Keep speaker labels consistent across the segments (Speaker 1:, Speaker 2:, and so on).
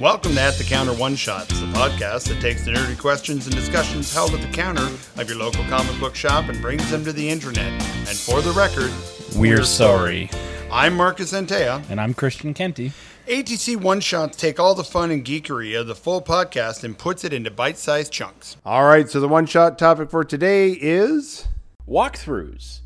Speaker 1: Welcome to At the Counter One Shots, the podcast that takes the nerdy questions and discussions held at the counter of your local comic book shop and brings them to the internet. And for the record,
Speaker 2: We're sorry.
Speaker 1: I'm Marcus Antea.
Speaker 2: And I'm Christian Kenty.
Speaker 1: ATC One Shots take all the fun and geekery of the full podcast and puts it into bite sized chunks. All right, so the one shot topic for today is.
Speaker 2: Walkthroughs.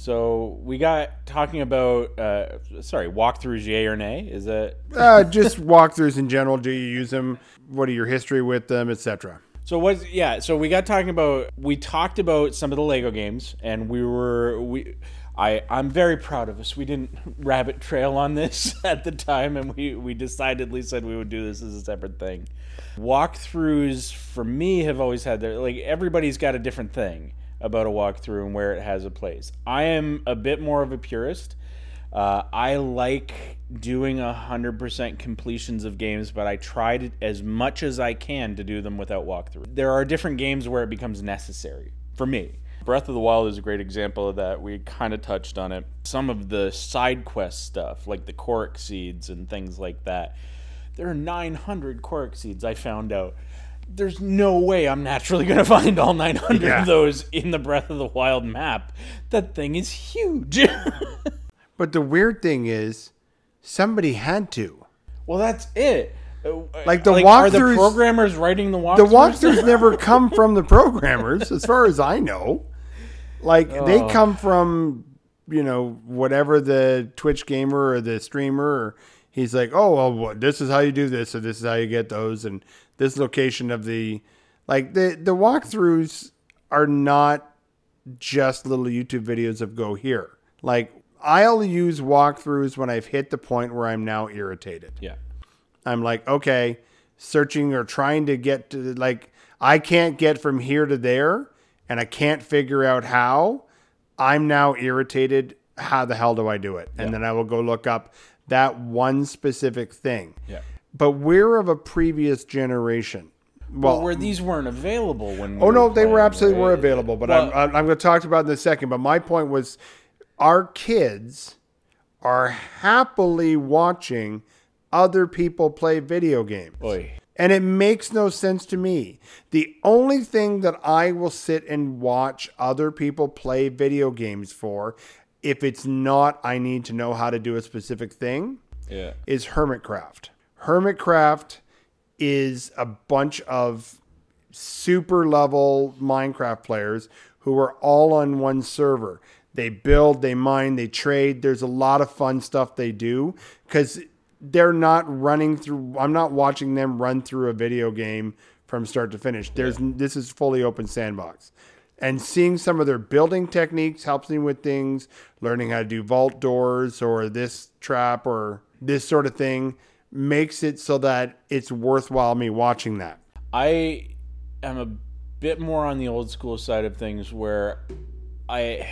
Speaker 2: So we got talking about, uh, sorry, walkthroughs, yay or nay? Is that
Speaker 1: Uh, just walkthroughs in general. Do you use them? What are your history with them, etc.?
Speaker 2: So what? Yeah. So we got talking about. We talked about some of the Lego games, and we were we. I I'm very proud of us. We didn't rabbit trail on this at the time, and we we decidedly said we would do this as a separate thing. Walkthroughs for me have always had their like everybody's got a different thing about a walkthrough and where it has a place. I am a bit more of a purist. Uh, I like doing a hundred percent completions of games, but I tried as much as I can to do them without walkthrough. There are different games where it becomes necessary for me. Breath of the Wild is a great example of that. We kind of touched on it. Some of the side quest stuff, like the Korok seeds and things like that. There are 900 Korok seeds. I found out. There's no way I'm naturally going to find all 900
Speaker 1: Yeah.
Speaker 2: of those in the Breath of the Wild map. That thing is huge.
Speaker 1: But the weird thing is, somebody had to.
Speaker 2: Well, that's it.
Speaker 1: Like, the
Speaker 2: are the programmers writing the walkthroughs?
Speaker 1: The walkthroughs never come from the programmers, as far as I know. Like they oh. come from, you know, whatever the Twitch gamer or the streamer. Or he's like, oh, well, this is how you do this, or this is how you get those, and this location of the, like the the walkthroughs are not just little YouTube videos of go here. Like I'll use walkthroughs when I've hit the point where I'm now irritated.
Speaker 2: Yeah.
Speaker 1: I'm like, okay, searching or trying to get to like I can't get from here to there and I can't figure out how. I'm now irritated. How the hell do I do it? And then I will go look up that one specific thing.
Speaker 2: Yeah.
Speaker 1: But we're of a previous generation. Well,
Speaker 2: Well, where these weren't available when. we
Speaker 1: Oh no, they were absolutely were available. But
Speaker 2: Well-
Speaker 1: I'm, I'm, going to talk about it in a second. But my point was, our kids are happily watching other people play video games,
Speaker 2: Oy.
Speaker 1: and it makes no sense to me. The only thing that I will sit and watch other people play video games for, if it's not I need to know how to do a specific thing,
Speaker 2: Yeah.
Speaker 1: is Hermitcraft. Hermitcraft is a bunch of super level Minecraft players who are all on one server. They build, they mine, they trade. There's a lot of fun stuff they do because they're not running through. I'm not watching them run through a video game from start to finish. There's this is fully open sandbox. And seeing some of their building techniques helps me with things, learning how to do vault doors or this trap or this sort of thing makes it so that it's worthwhile me watching that.
Speaker 2: I am a bit more on the old school side of things where I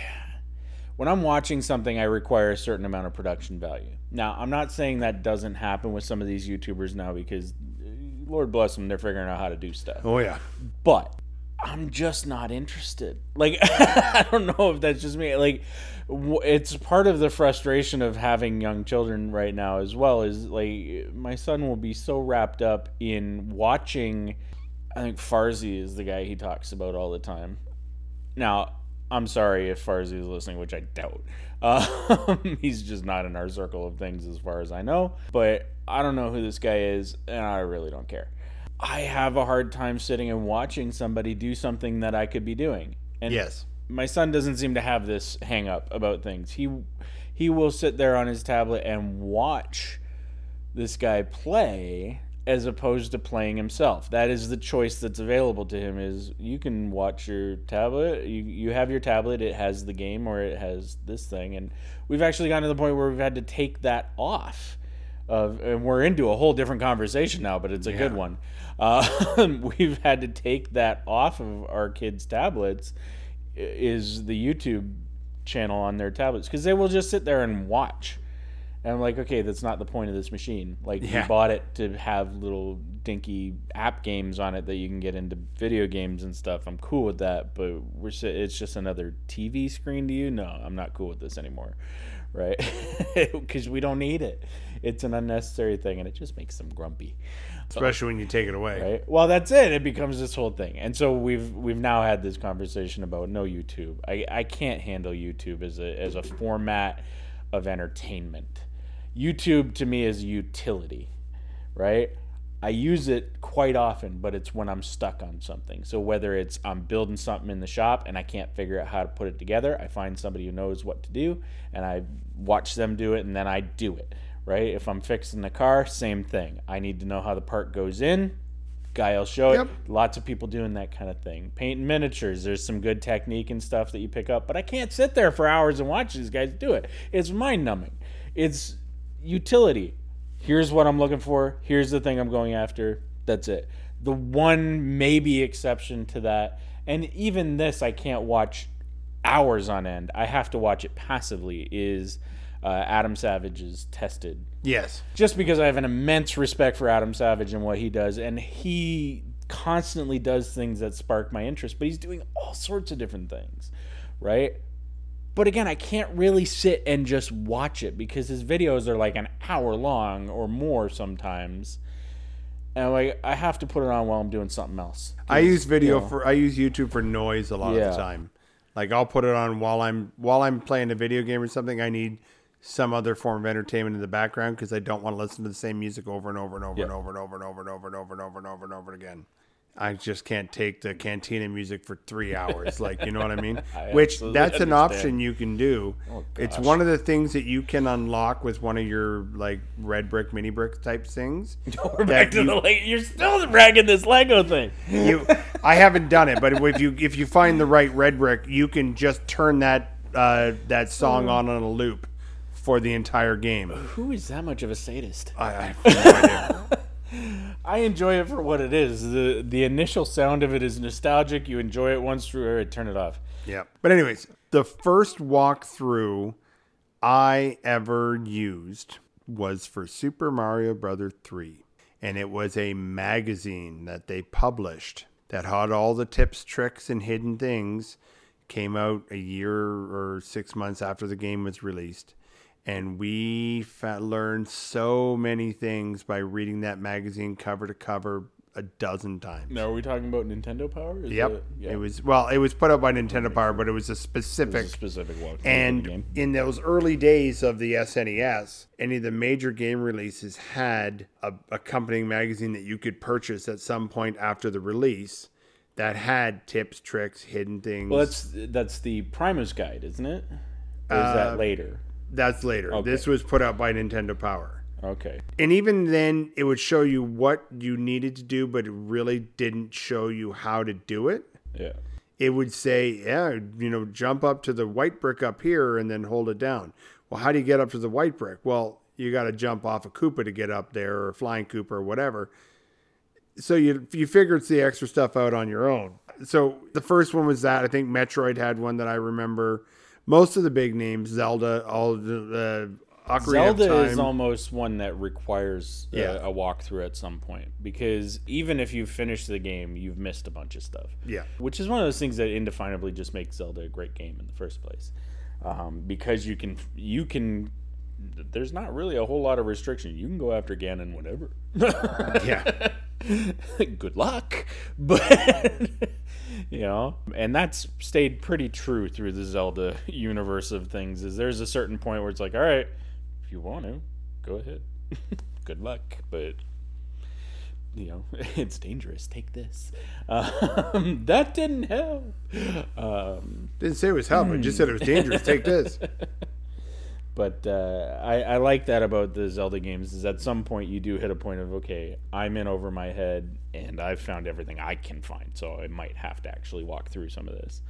Speaker 2: when I'm watching something I require a certain amount of production value. Now, I'm not saying that doesn't happen with some of these YouTubers now because uh, Lord bless them, they're figuring out how to do stuff.
Speaker 1: Oh yeah.
Speaker 2: But I'm just not interested. Like I don't know if that's just me. Like it's part of the frustration of having young children right now as well is like my son will be so wrapped up in watching I think Farzi is the guy he talks about all the time. Now, I'm sorry if Farzi is listening, which I doubt. Um, he's just not in our circle of things as far as I know. But I don't know who this guy is, and I really don't care. I have a hard time sitting and watching somebody do something that I could be doing. And
Speaker 1: Yes.
Speaker 2: My son doesn't seem to have this hang up about things. He he will sit there on his tablet and watch this guy play as opposed to playing himself. That is the choice that's available to him is you can watch your tablet, you you have your tablet, it has the game or it has this thing and we've actually gotten to the point where we've had to take that off. Of, and we're into a whole different conversation now, but it's a good one. Uh, we've had to take that off of our kids' tablets. Is the YouTube channel on their tablets because they will just sit there and watch. And I'm like, okay, that's not the point of this machine. Like,
Speaker 1: Yeah.
Speaker 2: we bought it to have little dinky app games on it that you can get into video games and stuff. I'm cool with that, but we're it's just another TV screen to you. No, I'm not cool with this anymore, right? Because we don't need it. It's an unnecessary thing, and it just makes them grumpy.
Speaker 1: Especially when you take it away.
Speaker 2: Right. Well, that's it. It becomes this whole thing, and so we've we've now had this conversation about no YouTube. I I can't handle YouTube as a as a format of entertainment. YouTube to me is utility, right? I use it quite often, but it's when I'm stuck on something. So whether it's I'm building something in the shop and I can't figure out how to put it together, I find somebody who knows what to do and I watch them do it and then I do it, right? If I'm fixing the car, same thing. I need to know how the part goes in. Guy will show
Speaker 1: Yep.
Speaker 2: it. Lots of people doing that kind of thing. Painting miniatures, there's some good technique and stuff that you pick up, but I can't sit there for hours and watch these guys do it. It's mind numbing. It's utility here's what I'm looking for. Here's the thing I'm going after. That's it. The one maybe exception to that, and even this I can't watch hours on end. I have to watch it passively. Is uh, Adam Savage's Tested?
Speaker 1: Yes.
Speaker 2: Just because I have an immense respect for Adam Savage and what he does, and he constantly does things that spark my interest. But he's doing all sorts of different things, right? But again, I can't really sit and just watch it because his videos are like an hour long or more sometimes. And like I have to put it on while I'm doing something else.
Speaker 1: I use video
Speaker 2: know.
Speaker 1: for I use YouTube for noise a lot of the time. Like I'll put it on while I'm while I'm playing a video game or something. I need some other form of entertainment in the background because I don't want to listen to the same music over and over and over and
Speaker 2: Yeah.
Speaker 1: over and over and over and over and over and over and over and over again. I just can't take the cantina music for three hours. Like you know what I mean?
Speaker 2: I
Speaker 1: Which that's an
Speaker 2: understand.
Speaker 1: option you can do.
Speaker 2: Oh,
Speaker 1: it's one of the things that you can unlock with one of your like red brick, mini brick type things.
Speaker 2: We're back to
Speaker 1: you-
Speaker 2: the like you're still ragging this Lego thing.
Speaker 1: you I haven't done it, but if you if you find the right red brick, you can just turn that uh, that song on on a loop for the entire game.
Speaker 2: Who is that much of a sadist?
Speaker 1: I, I have no idea.
Speaker 2: I enjoy it for what it is. The the initial sound of it is nostalgic. You enjoy it once through, or turn it off.
Speaker 1: Yeah. But anyways, the first walkthrough I ever used was for Super Mario Brother 3. And it was a magazine that they published that had all the tips, tricks, and hidden things. Came out a year or six months after the game was released. And we learned so many things by reading that magazine cover to cover a dozen times.
Speaker 2: Now, are we talking about Nintendo Power? Is
Speaker 1: Yep.
Speaker 2: It, yeah.
Speaker 1: It was well, it was put out by Nintendo Power, but it was a
Speaker 2: It was
Speaker 1: specific.
Speaker 2: a specific walkthrough
Speaker 1: and in those early days of the SNES, any of the major game releases had a accompanying magazine that you could purchase at some point after the release that had tips, tricks, hidden things.
Speaker 2: Well, that's that's the Prima Guide, isn't it? Or is
Speaker 1: Uh,
Speaker 2: that later?
Speaker 1: That's later.
Speaker 2: Okay.
Speaker 1: This was put out by Nintendo Power.
Speaker 2: Okay.
Speaker 1: And even then, it would show you what you needed to do, but it really didn't show you how to do it.
Speaker 2: Yeah.
Speaker 1: it would say, yeah, you know, jump up to the white brick up here and then hold it down. Well, how do you get up to the white brick? Well, you got to jump off a Koopa to get up there or a flying Koopa or whatever. So you you figure the extra stuff out on your own. So the first one was that. I think Metroid had one that I remember. Most of the big names, Zelda, all the uh, Ocarina
Speaker 2: Zelda is almost one that requires a,
Speaker 1: Yeah.
Speaker 2: a walkthrough at some point because even if you've finished the game, you've missed a bunch of stuff.
Speaker 1: yeah,
Speaker 2: which is one of those things that indefinably just makes Zelda a great game in the first place, um, because you can you can. There's not really a whole lot of restriction. You can go after Ganon whenever.
Speaker 1: yeah.
Speaker 2: Good luck, but you know, and that's stayed pretty true through the Zelda universe of things. Is there's a certain point where it's like, all right, if you want to, go ahead. Good luck, but you know, it's dangerous. Take this. Um, that didn't help. Um,
Speaker 1: Didn't say it was help. It just said it was dangerous. Take this.
Speaker 2: But uh, I, I like that about the Zelda games is at some point you do hit a point of okay, I'm in over my head and I've found everything I can find, so I might have to actually walk through some of this.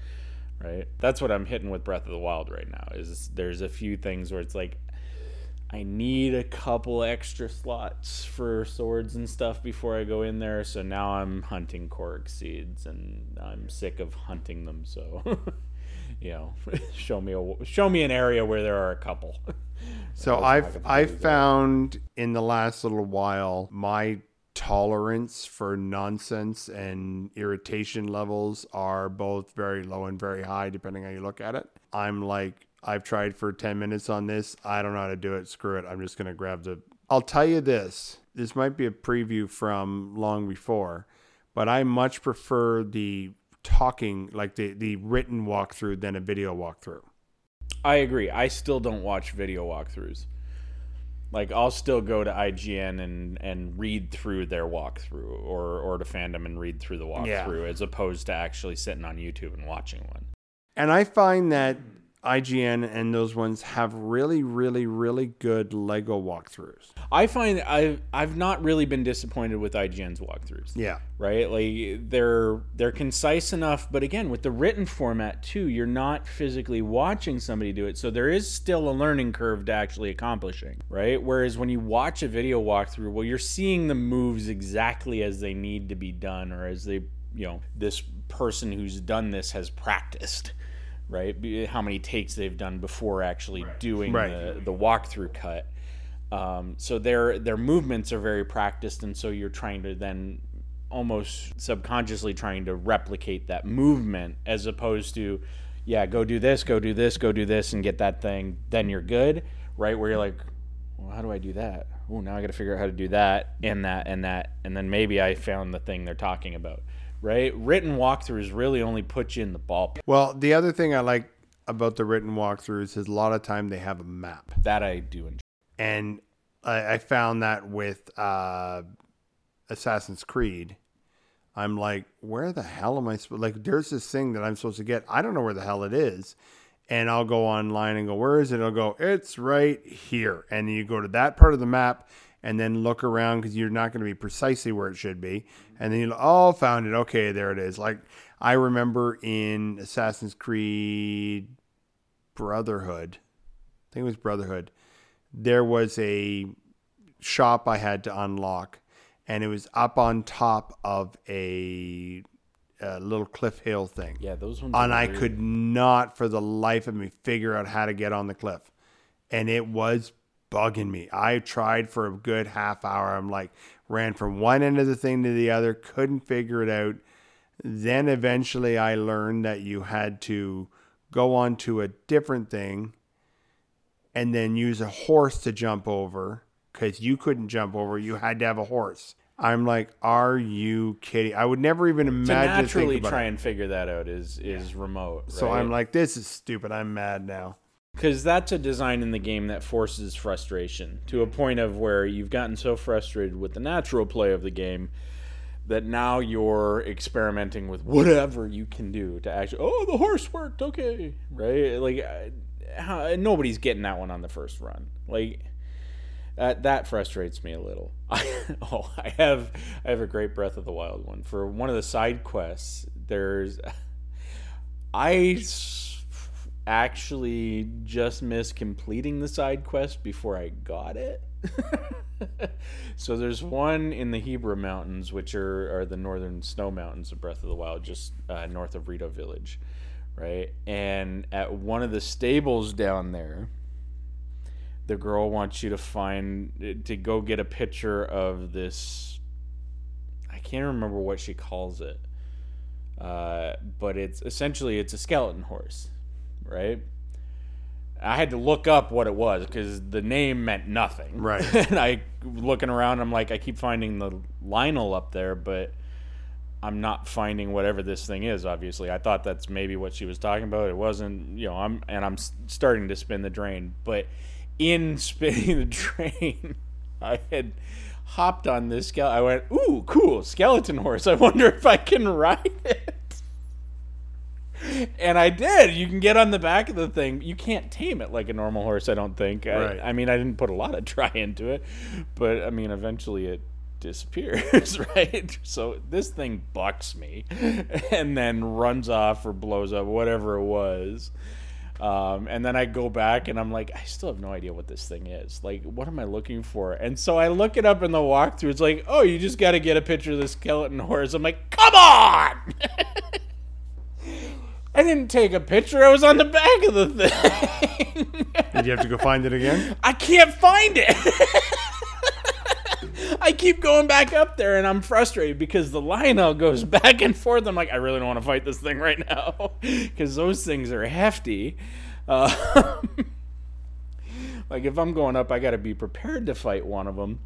Speaker 2: Right? That's what I'm hitting with Breath of the Wild right now. Is there's a few things where it's like I need a couple extra slots for swords and stuff before I go in there. So now I'm hunting Korok seeds, and I'm sick of hunting them. So, you know, show me a show me an area where there are a couple.
Speaker 1: So I've I've
Speaker 2: that.
Speaker 1: found in the last little while my tolerance for nonsense and irritation levels are both very low and very high, depending how you look at it. I'm like, I've tried for 10 minutes on this. I don't know how to do it. Screw it. I'm just going to grab the. I'll tell you this this might be a preview from long before, but I much prefer the talking, like the, the written walkthrough, than a video walkthrough.
Speaker 2: I agree. I still don't watch video walkthroughs. Like I'll still go to IGN and and read through their walkthrough, or or to fandom and read through the walkthrough,
Speaker 1: Yeah.
Speaker 2: as opposed to actually sitting on YouTube and watching one.
Speaker 1: And I find that IGN and those ones have really, really, really good Lego walkthroughs.
Speaker 2: I find I've I've not really been disappointed with IGN's walkthroughs.
Speaker 1: Yeah.
Speaker 2: right like they're they're concise enough but again with the written format too you're not physically watching somebody do it so there is still a learning curve to actually accomplishing right whereas when you watch a video walkthrough well you're seeing the moves exactly as they need to be done or as they you know this person who's done this has practiced right how many takes they've done before actually doing
Speaker 1: Right.
Speaker 2: the, the walkthrough cut um, so their their movements are very practiced, and so you're trying to then almost subconsciously trying to replicate that movement as opposed to, yeah, go do this, go do this, go do this, and get that thing. Then you're good, right? Where you're like, well, how do I do that? Oh, now I got to figure out how to do that and that and that, and then maybe I found the thing they're talking about, right? Written walkthroughs really only put you in the ballpark.
Speaker 1: Well, the other thing I like about the written walkthroughs is a lot of time they have a map.
Speaker 2: That I do enjoy.
Speaker 1: And I, I found that with uh, Assassin's Creed. I'm like, where the hell am I supposed? Like, there's this thing that I'm supposed to get. I don't know where the hell it is, and I'll go online and go, where is it? I'll go, it's right here, and you go to that part of the map, and then look around because you're not going to be precisely where it should be, and then you oh, found it. Okay, there it is. Like I remember in Assassin's Creed Brotherhood, I think it was Brotherhood. There was a shop I had to unlock, and it was up on top of a, a little cliff hill thing.
Speaker 2: Yeah, those ones.
Speaker 1: And I
Speaker 2: weird.
Speaker 1: could not, for the life of me, figure out how to get on the cliff. And it was bugging me. I tried for a good half hour. I'm like, ran from one end of the thing to the other, couldn't figure it out. Then eventually I learned that you had to go on to a different thing and then use a horse to jump over because you couldn't jump over. You had to have a horse. I'm like, are you kidding? I would never even imagine. to naturally
Speaker 2: try
Speaker 1: it.
Speaker 2: and figure that out is is remote.
Speaker 1: So? I'm like, this is stupid. I'm mad now.
Speaker 2: Because that's a design in the game that forces frustration to a point of where you've gotten so frustrated with the natural play of the game that now you're experimenting with whatever you can do to actually oh the horse worked okay right like uh, how, nobody's getting that one on the first run like that that frustrates me a little. oh, I have I have a great Breath of the Wild one for one of the side quests. There's I actually just missed completing the side quest before I got it. so there's one in the Hebra Mountains, which are, are the northern snow mountains of Breath of the Wild, just uh, north of Rito Village, right? And at one of the stables down there, the girl wants you to find to go get a picture of this. I can't remember what she calls it, uh, but it's essentially it's a skeleton horse, right? I had to look up what it was because the name meant nothing.
Speaker 1: Right.
Speaker 2: and I looking around, I'm like, I keep finding the Lynel up there, but I'm not finding whatever this thing is. Obviously, I thought that's maybe what she was talking about. It wasn't. You know, I'm and I'm starting to spin the drain, but in spinning the drain, I had hopped on this skeleton. I went, "Ooh, cool skeleton horse! I wonder if I can ride it." And I did. You can get on the back of the thing. You can't tame it like a normal horse, I don't think.
Speaker 1: Right.
Speaker 2: I, I mean, I didn't put a lot of try into it, but I mean, eventually it disappears, right? So this thing bucks me and then runs off or blows up, whatever it was. Um, and then I go back and I'm like, I still have no idea what this thing is. Like, what am I looking for? And so I look it up in the walkthrough. It's like, oh, you just got to get a picture of the skeleton horse. I'm like, come on! I didn't take a picture. I was on the back of the thing.
Speaker 1: Did you have to go find it again?
Speaker 2: I can't find it. I keep going back up there and I'm frustrated because the Lynel goes back and forth. I'm like, I really don't want to fight this thing right now because those things are hefty. Uh, like if I'm going up, I got to be prepared to fight one of them.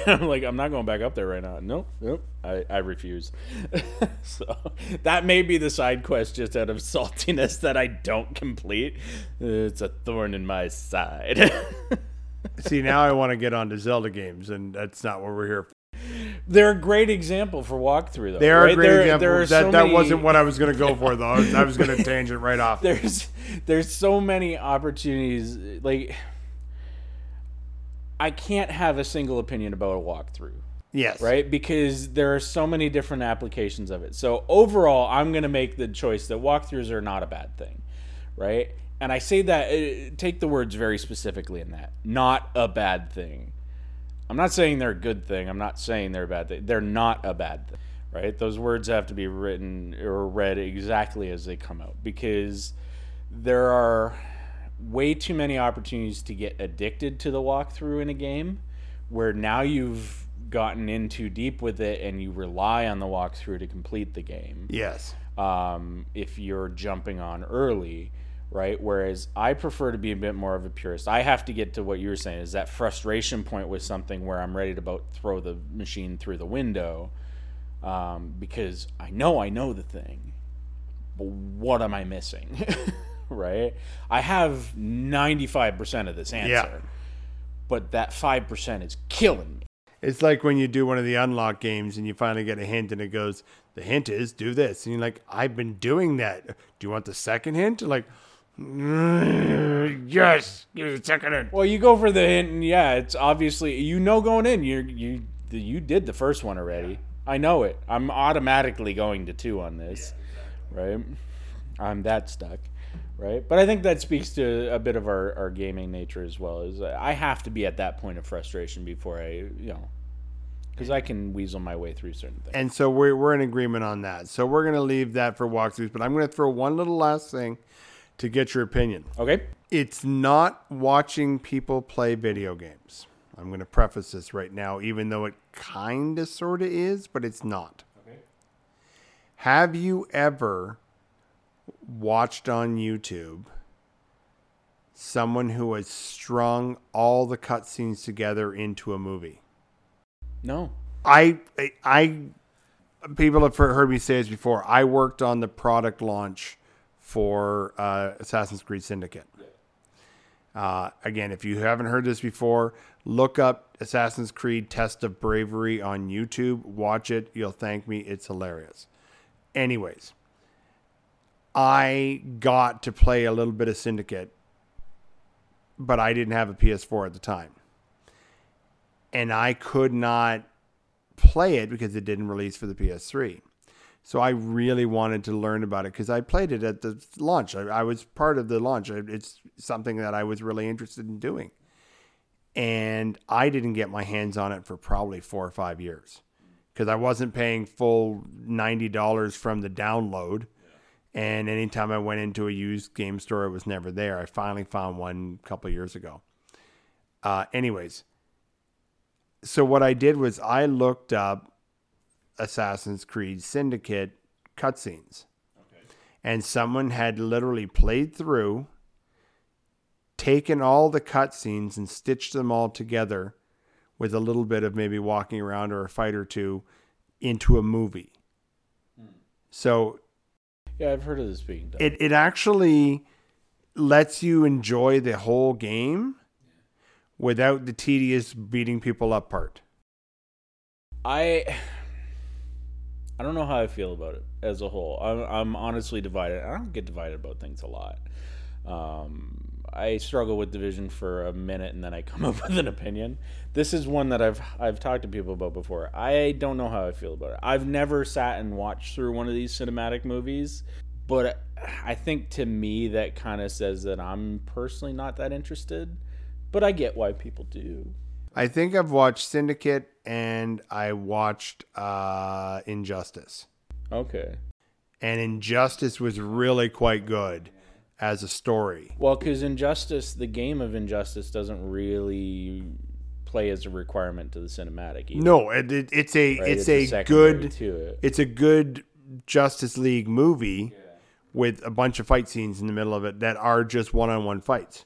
Speaker 2: I'm like, I'm not going back up there right now. Nope, nope. I, I refuse. so that may be the side quest just out of saltiness that I don't complete. It's a thorn in my side.
Speaker 1: See, now I want to get onto Zelda games, and that's not what we're here for.
Speaker 2: They're a great example for walkthrough, though.
Speaker 1: They are a
Speaker 2: right?
Speaker 1: great
Speaker 2: There-
Speaker 1: example.
Speaker 2: there
Speaker 1: that
Speaker 2: so
Speaker 1: that
Speaker 2: many-
Speaker 1: wasn't what I was going to go for, though. I was, I was going to tangent right off.
Speaker 2: there's there's so many opportunities like I can't have a single opinion about a walkthrough,
Speaker 1: Yes.
Speaker 2: right? Because there are so many different applications of it. So overall, I'm going to make the choice that walkthroughs are not a bad thing, right? And I say that uh, take the words very specifically in that. Not a bad thing. I'm not saying they're a good thing. I'm not saying they're a bad thing. They're not a bad thing, right? Those words have to be written or read exactly as they come out because there are way too many opportunities to get addicted to the walkthrough in a game where now you've gotten in too deep with it and you rely on the walkthrough to complete the game
Speaker 1: Yes.
Speaker 2: um, if you're jumping on early, right? Whereas I prefer to be a bit more of a purist. I have to get to what you were saying is that frustration point with something where I'm ready to about throw the machine through the window um, because I know I know the thing, but what am I missing? right? I have 95% of this answer,
Speaker 1: Yeah.
Speaker 2: but that 5% is killing me.
Speaker 1: It's like when you do one of the unlock games and you finally get a hint and it goes, the hint is do this. And you're like, I've been doing that. Do you want the second hint? Like, "Mm, yes, give me the second hint.
Speaker 2: Well, you go for the hint, and yeah, it's obviously you know going in. You you you did the first one already. I know it. I'm automatically going to two on this, right? I'm that stuck, right? But I think that speaks to a bit of our, our gaming nature as well. Is I have to be at that point of frustration before I you know, because I can weasel my way through certain things.
Speaker 1: And so we're, we're in agreement on that. So we're going to leave that for walkthroughs. But I'm going to throw one little last thing to get your opinion.
Speaker 2: Okay.
Speaker 1: It's not watching people play video games. I'm going to preface this right now, even though it kind of sort of is, but it's not.
Speaker 2: Okay.
Speaker 1: Have you ever watched on YouTube someone who has strung all the cutscenes together into a movie?
Speaker 2: No.
Speaker 1: I, I, I, people have heard me say this before. I worked on the product launch for uh, Assassin's Creed Syndicate. Uh, again, if you haven't heard this before, look up Assassin's Creed Test of Bravery on YouTube. Watch it. You'll thank me. It's hilarious. Anyways, I got to play a little bit of Syndicate, but I didn't have a PS4 at the time. And I could not play it because it didn't release for the PS3. So I really wanted to learn about it because I played it at the launch. I, I was part of the launch. It's something that I was really interested in doing. And I didn't get my hands on it for probably four or five years because I wasn't paying full $90 from the download. And anytime I went into a used game store, it was never there. I finally found one a couple years ago. Uh, anyways, so what I did was I looked up Assassin's Creed Syndicate cutscenes. And someone had literally played through, taken all the cutscenes and stitched them all together with a little bit of maybe walking around or a fight or two into a movie. So
Speaker 2: Yeah, I've heard of this being done.
Speaker 1: it, it actually lets you enjoy the whole game without the tedious beating people up part.
Speaker 2: I I don't know how I feel about it as a whole. I'm, I'm honestly divided. I don't get divided about things a lot. Um, I struggle with division for a minute and then I come up with an opinion. This is one that I've I've talked to people about before. I don't know how I feel about it. I've never sat and watched through one of these cinematic movies, but I think to me that kind of says that I'm personally not that interested. But I get why people do.
Speaker 1: I think I've watched Syndicate and I watched uh, Injustice.
Speaker 2: Okay.
Speaker 1: And Injustice was really quite good as a story.
Speaker 2: Well, because Injustice, the game of Injustice, doesn't really play as a requirement to the cinematic. Either,
Speaker 1: No, it, it, it's a
Speaker 2: right?
Speaker 1: it's,
Speaker 2: a
Speaker 1: a, good
Speaker 2: to it.
Speaker 1: it's a good Justice League movie with a bunch of fight scenes in the middle of it that are just one-on-one fights,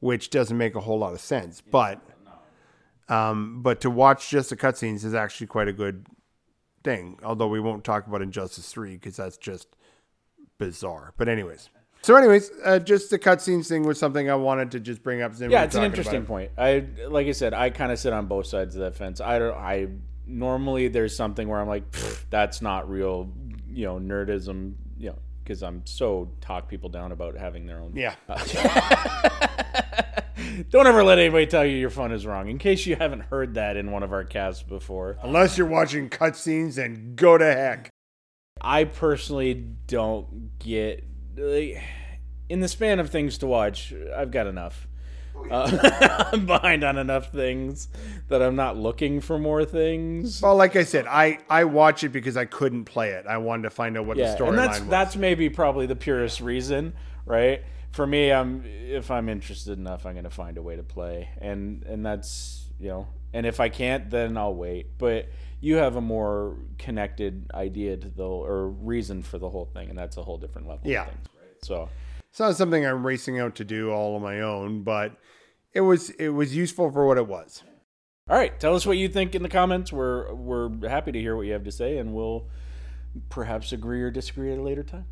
Speaker 1: which doesn't make a whole lot of sense. But um, but to watch just the cutscenes is actually quite a good thing. Although we won't talk about Injustice Three because that's just bizarre. But anyways. So, anyways, uh, just the cutscenes thing was something I wanted to just bring up.
Speaker 2: yeah, it's an interesting point. I like I said, I kind of sit on both sides of that fence. I don't. I normally there's something where I'm like, that's not real, you know, nerdism, you know, because I'm so talk people down about having their own.
Speaker 1: Yeah.
Speaker 2: Don't ever let anybody tell you your fun is wrong. In case you haven't heard that in one of our casts before,
Speaker 1: Unless you're watching cutscenes, then go to heck.
Speaker 2: I personally don't get like, in the span of things to watch. I've got enough. Uh, I'm behind on enough things that I'm not looking for more things.
Speaker 1: Well, like I said, I I watch it because I couldn't play it. I wanted to find out what
Speaker 2: Yeah,
Speaker 1: the storyline was.
Speaker 2: And that's maybe probably the purest reason, right? For me, I'm if I'm interested enough, I'm gonna find a way to play, and and that's you know, and if I can't, then I'll wait. But you have a more connected idea to the or reason for the whole thing, and that's a whole different level.
Speaker 1: Yeah.
Speaker 2: of things, right? So
Speaker 1: It's not something I'm racing out to do all on my own, but it was it was useful for what it was.
Speaker 2: All right, tell us what you think in the comments. We're we're happy to hear what you have to say, and we'll perhaps agree or disagree at a later time.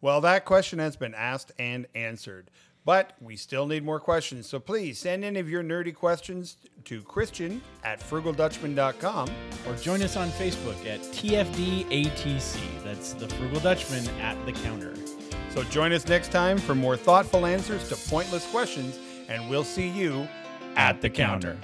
Speaker 3: Well, that question has been asked and answered, but we still need more questions. So please send any of your nerdy questions to Christian at frugaldutchman.com.
Speaker 4: or join us on Facebook at TFDATC. That's the Frugal Dutchman at the counter.
Speaker 3: So join us next time for more thoughtful answers to pointless questions, and we'll see you
Speaker 4: At the counter.